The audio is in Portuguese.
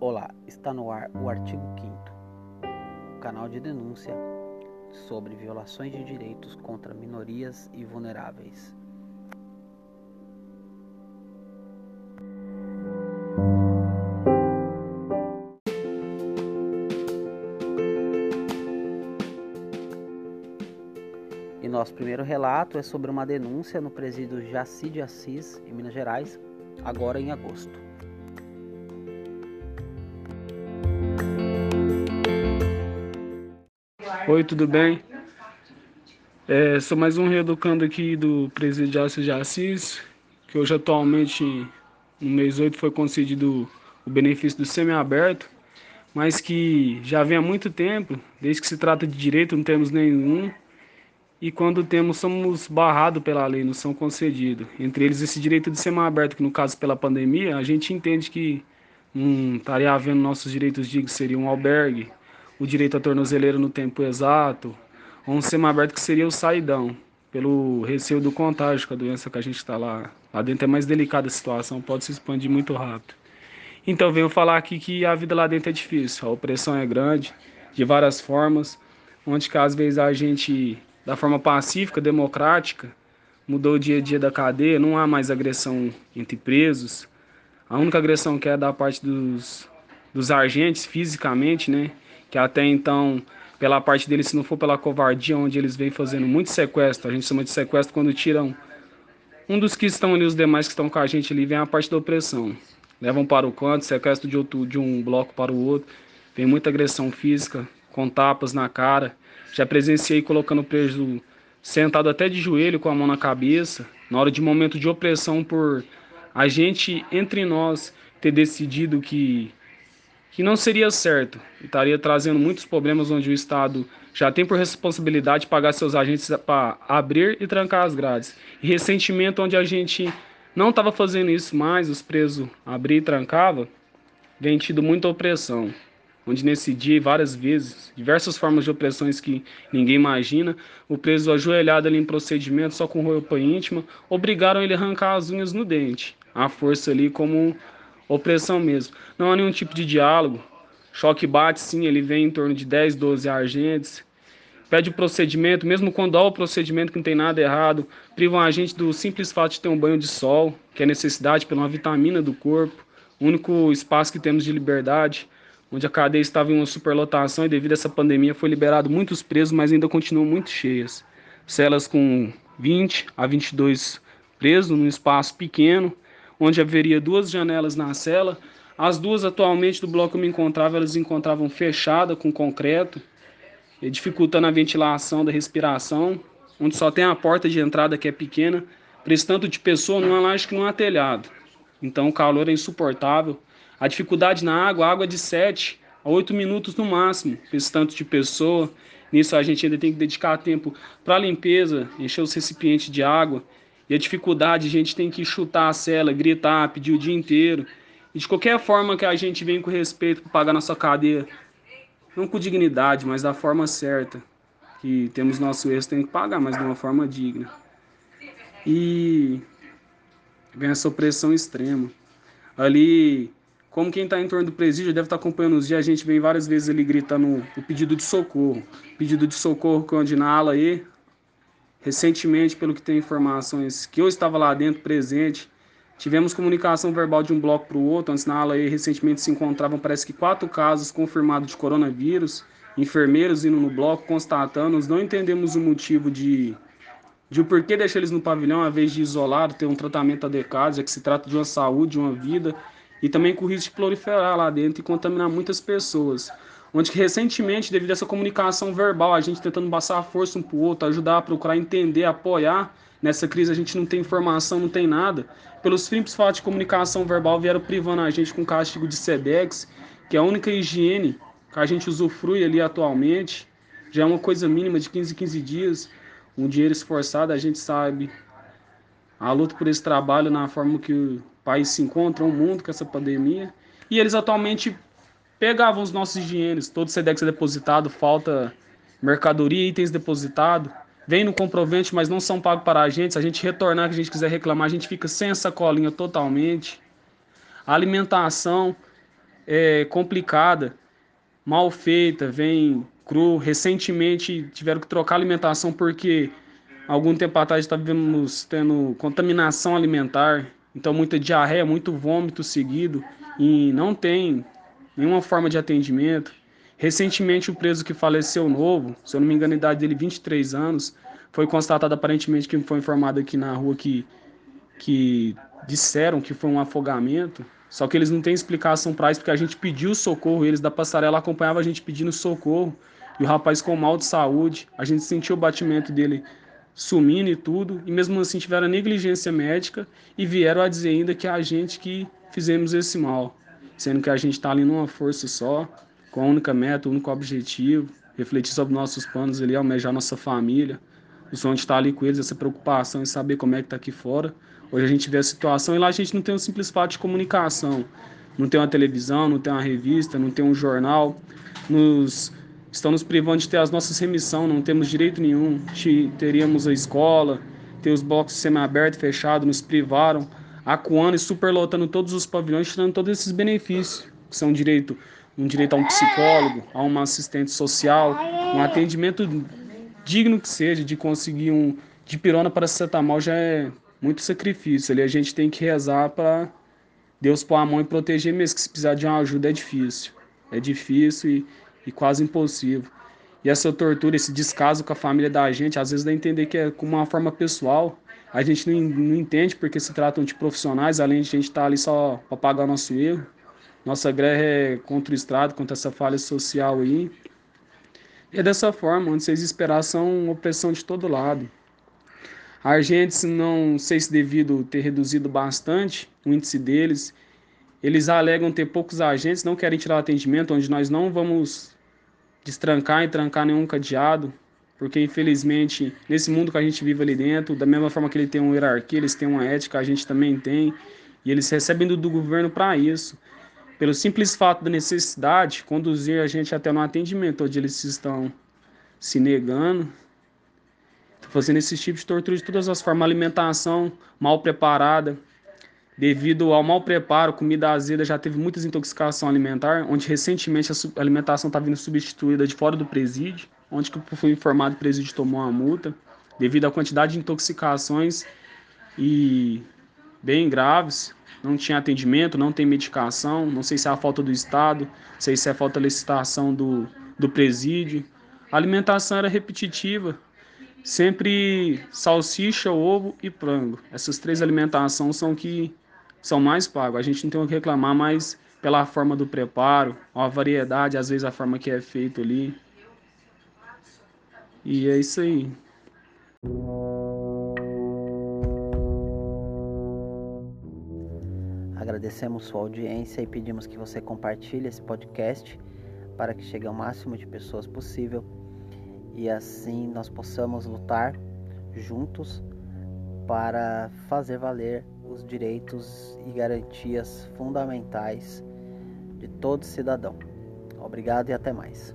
Olá, está no ar o artigo 5 canal de denúncia sobre violações de direitos contra minorias e vulneráveis. Nosso primeiro relato é sobre uma denúncia no presídio Jaci de Assis, em Minas Gerais, agora em agosto. Oi, tudo bem? É, sou mais um reeducando aqui do Presidiácio de Assis, que hoje atualmente, no mês 8, foi concedido o benefício do semiaberto, mas que já vem há muito tempo, desde que se trata de direito, não temos nenhum, e quando temos, somos barrados pela lei, não são concedidos. Entre eles, esse direito de semiaberto, que no caso pela pandemia, a gente entende que não estaria havendo nossos direitos dignos, seria um albergue, o direito à tornozeleira no tempo exato, ou um semiaberto que seria o saidão, pelo receio do contágio com a doença que a gente está lá. Lá dentro é mais delicada a situação, pode se expandir muito rápido. Então venho falar aqui que a vida lá dentro é difícil, a opressão é grande, de várias formas, onde que às vezes a gente, da forma pacífica, democrática, mudou o dia a dia da cadeia, não há mais agressão entre presos. A única agressão que é da parte dos, dos agentes, fisicamente, né? que até então, pela parte deles, se não for pela covardia, onde eles vêm fazendo muito sequestro, a gente chama de sequestro quando tiram um dos que estão ali, os demais que estão com a gente ali, vem a parte da opressão. Levam para o canto, sequestro de, outro, de um bloco para o outro, vem muita agressão física, com tapas na cara. Já presenciei colocando preso sentado até de joelho com a mão na cabeça, na hora de momento de opressão por a gente entre nós ter decidido que que não seria certo estaria trazendo muitos problemas onde o Estado já tem por responsabilidade pagar seus agentes para abrir e trancar as grades. E ressentimento onde a gente não estava fazendo isso mais, os presos abrir e trancava, vem tido muita opressão. Onde nesse dia, várias vezes, diversas formas de opressões que ninguém imagina, o preso ajoelhado ali em procedimento, só com roupa íntima, obrigaram ele a arrancar as unhas no dente. A força ali como opressão mesmo. Não há nenhum tipo de diálogo. Choque bate, sim, ele vem em torno de 10, 12 agentes. Pede o procedimento, mesmo quando há o procedimento que não tem nada errado. Privam a gente do simples fato de ter um banho de sol, que é necessidade pela vitamina do corpo. Único espaço que temos de liberdade, onde a cadeia estava em uma superlotação e devido a essa pandemia foi liberado muitos presos, mas ainda continuam muito cheias. Celas com 20 a 22 presos num espaço pequeno, onde haveria duas janelas na cela. As duas atualmente do bloco que eu me encontrava, elas encontravam fechadas com concreto, dificultando a ventilação da respiração, onde só tem a porta de entrada que é pequena. Para esse tanto de pessoa, não há laje que não há telhado. Então o calor é insuportável. A dificuldade na água, água de 7 a 8 minutos no máximo, esse tanto de pessoa. Nisso a gente ainda tem que dedicar tempo para limpeza, encher os recipientes de água. E a dificuldade, a gente tem que chutar a cela, gritar, pedir o dia inteiro. E de qualquer forma que a gente vem com respeito para pagar nossa cadeia, não com dignidade, mas da forma certa. Que temos nosso erro, tem que pagar, mas de uma forma digna. E vem essa opressão extrema. Ali, como quem está em torno do presídio deve estar tá acompanhando os dias, a gente vem várias vezes ali gritando o pedido de socorro. Pedido de socorro que onde na ala aí, Recentemente, pelo que tem informações, que eu estava lá dentro presente, tivemos comunicação verbal de um bloco para o outro. Antes na ala aí, recentemente se encontravam, parece que quatro casos confirmados de coronavírus, enfermeiros indo no bloco constatando. Nós não entendemos o motivo de, de o porquê deixar eles no pavilhão, ao invés de isolado, ter um tratamento adequado, já que se trata de uma saúde, de uma vida, e também com o risco de proliferar lá dentro e contaminar muitas pessoas. Onde que recentemente, devido a essa comunicação verbal, a gente tentando passar a força um para o outro, ajudar procurar entender, apoiar, nessa crise a gente não tem informação, não tem nada, pelos simples fatos de comunicação verbal vieram privando a gente com castigo de SEDEX, que é a única higiene que a gente usufrui ali atualmente, já é uma coisa mínima de 15 15 dias, um dinheiro esforçado, a gente sabe. A luta por esse trabalho na forma que o país se encontra, o mundo com essa pandemia, e eles atualmente pegavam os nossos dinheiros, todo SEDEX é depositado, falta mercadoria, itens depositados, vem no comprovante, mas não são pagos para a gente. Se a gente retornar, que a gente quiser reclamar, a gente fica sem essa colinha totalmente. A alimentação é complicada, mal feita, vem cru. Recentemente tiveram que trocar a alimentação porque algum tempo atrás estávamos tendo contaminação alimentar. Então, muita diarreia, muito vômito seguido e não tem nenhuma forma de atendimento. Recentemente, o preso que faleceu novo, se eu não me engano, a idade dele 23 anos, foi constatado aparentemente que foi informado aqui na rua que, que disseram que foi um afogamento. Só que eles não têm explicação para isso, porque a gente pediu socorro, eles da passarela acompanhavam a gente pedindo socorro. E o rapaz com mal de saúde, a gente sentiu o batimento dele sumindo e tudo, e mesmo assim tiveram negligência médica e vieram a dizer ainda que é a gente que fizemos esse mal, sendo que a gente está ali numa força só, com a única meta, o único objetivo, refletir sobre nossos planos ali, almejar nossa família, o sonho de estar ali com eles, essa preocupação em saber como é que está aqui fora. Hoje a gente vê a situação e lá a gente não tem um simples fato de comunicação, não tem uma televisão, não tem uma revista, não tem um jornal, nos estão nos privando de ter as nossas remissões, não temos direito nenhum. Teríamos a escola, ter os blocos semi-abertos, fechados, nos privaram, acuando e superlotando todos os pavilhões, tirando todos esses benefícios, que são direito, um direito a um psicólogo, a uma assistente social, um atendimento digno que seja, de conseguir um de pirona para cetamol já é muito sacrifício. Ali a gente tem que rezar para Deus pôr a mão e proteger mesmo, que se precisar de uma ajuda é difícil. É difícil e e quase impossível. E essa tortura, esse descaso com a família da gente, às vezes dá a entender que é como uma forma pessoal. A gente não, não entende porque se tratam de profissionais, além de a gente estar tá ali só para pagar nosso erro. Nossa guerra é contra o Estado, contra essa falha social aí. E é dessa forma, onde vocês esperar são opressão de todo lado. A Argentes, não sei se devido ter reduzido bastante o índice deles, eles alegam ter poucos agentes, não querem tirar atendimento, onde nós não vamos destrancar e trancar nenhum cadeado, porque infelizmente nesse mundo que a gente vive ali dentro, da mesma forma que ele tem uma hierarquia, eles têm uma ética, a gente também tem, e eles recebem do, do governo para isso. Pelo simples fato da necessidade, conduzir a gente até no atendimento, onde eles estão se negando, fazendo esse tipo de tortura de todas as formas, alimentação mal preparada, Devido ao mau preparo, comida azeda já teve muitas intoxicação alimentar, onde recentemente a alimentação está vindo substituída de fora do presídio, onde que foi informado o presídio tomou uma multa, devido à quantidade de intoxicações e bem graves, não tinha atendimento, não tem medicação, não sei se é a falta do Estado, não sei se é a falta da licitação do, do presídio. A alimentação era repetitiva, sempre salsicha, ovo e frango. Essas três alimentações são que são mais pagos. A gente não tem o que reclamar mais pela forma do preparo, a variedade, às vezes a forma que é feito ali. E é isso aí. Agradecemos sua audiência e pedimos que você compartilhe esse podcast para que chegue ao máximo de pessoas possível e assim nós possamos lutar juntos para fazer valer os direitos e garantias fundamentais de todo cidadão. Obrigado e até mais.